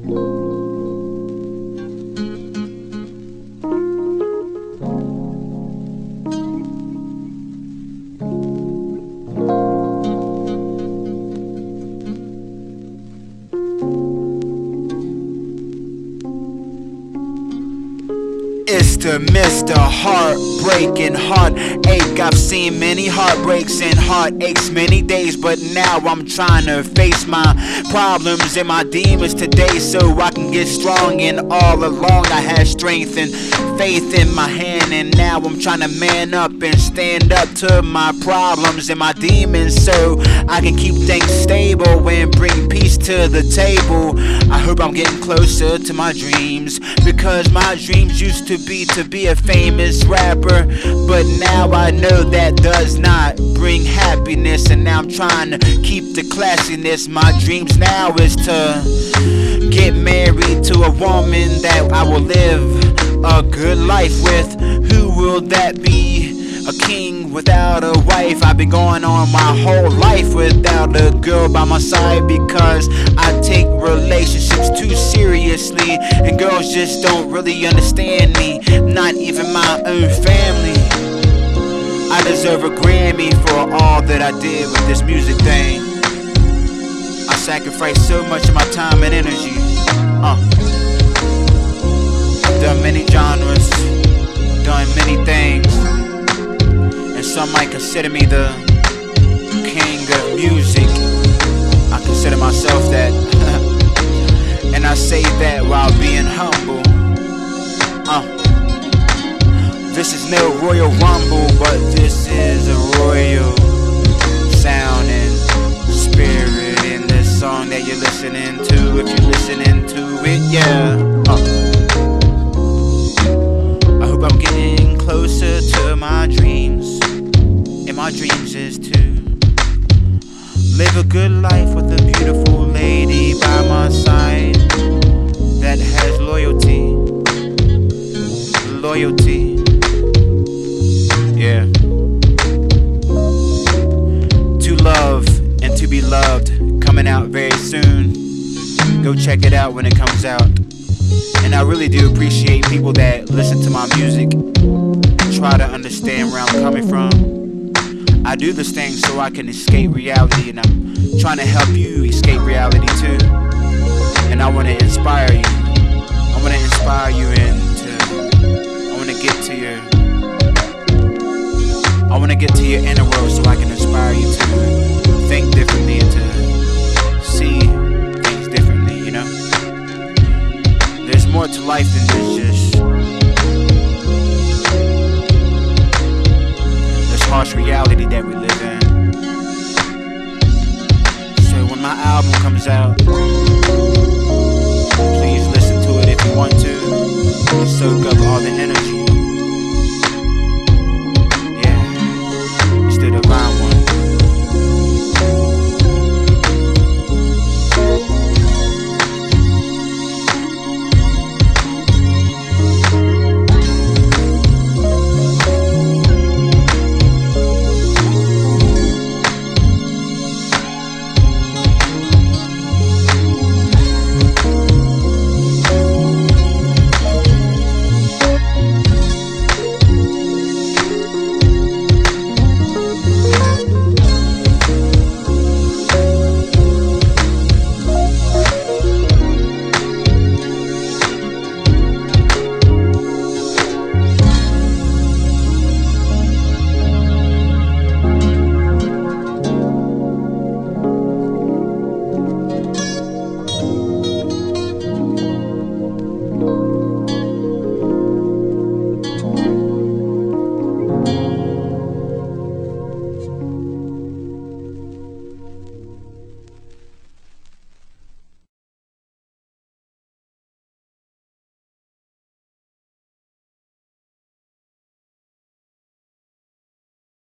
Thank you. It's the Mr. Heartbreaking Heartache. I've seen many heartbreaks and heartaches many days, but now I'm trying to face my problems and my demons today so I can get strong. And all along, I had strength and faith in my hand, and now I'm trying to man up and stand up to my problems and my demons so I can keep things stable and bring peace to the table. I hope I'm getting closer to my dreams because my dreams used to be to be a famous rapper, but now I know that does not bring happiness, and now I'm trying to keep the classiness. My dreams now is to get married to a woman that I will live a good life with. Who will that be? A king without a wife. I've been going on my whole life without a girl by my side because I take relationships too seriously. And girls just don't really understand me, not even my own family. I deserve a Grammy for all that I did with this music thing. I sacrificed so much of my time and energy. Uh. Done many genres, done many some might consider me the king of music. I consider myself that. and I say that while being humble. Uh, this is no Royal Rumble, but this is a royal sound and spirit in this song that you're listening to. If you're listening to it, yeah. Uh. I hope I'm getting closer to my dreams my dreams is to live a good life with a beautiful lady by my side that has loyalty. Loyalty. Yeah. To love and to be loved coming out very soon. Go check it out when it comes out. And I really do appreciate people that listen to my music try to understand where I'm coming from. I do this thing so I can escape reality, and I'm trying to help you escape reality too. And I want to inspire you. I want to inspire you into. I want to get to your. I want to get to your inner world so I can inspire you to think differently and to see things differently. You know, there's more to life than this just harsh reality that we live in. So when my album comes out, please listen to it if you want to, soak up all the energy.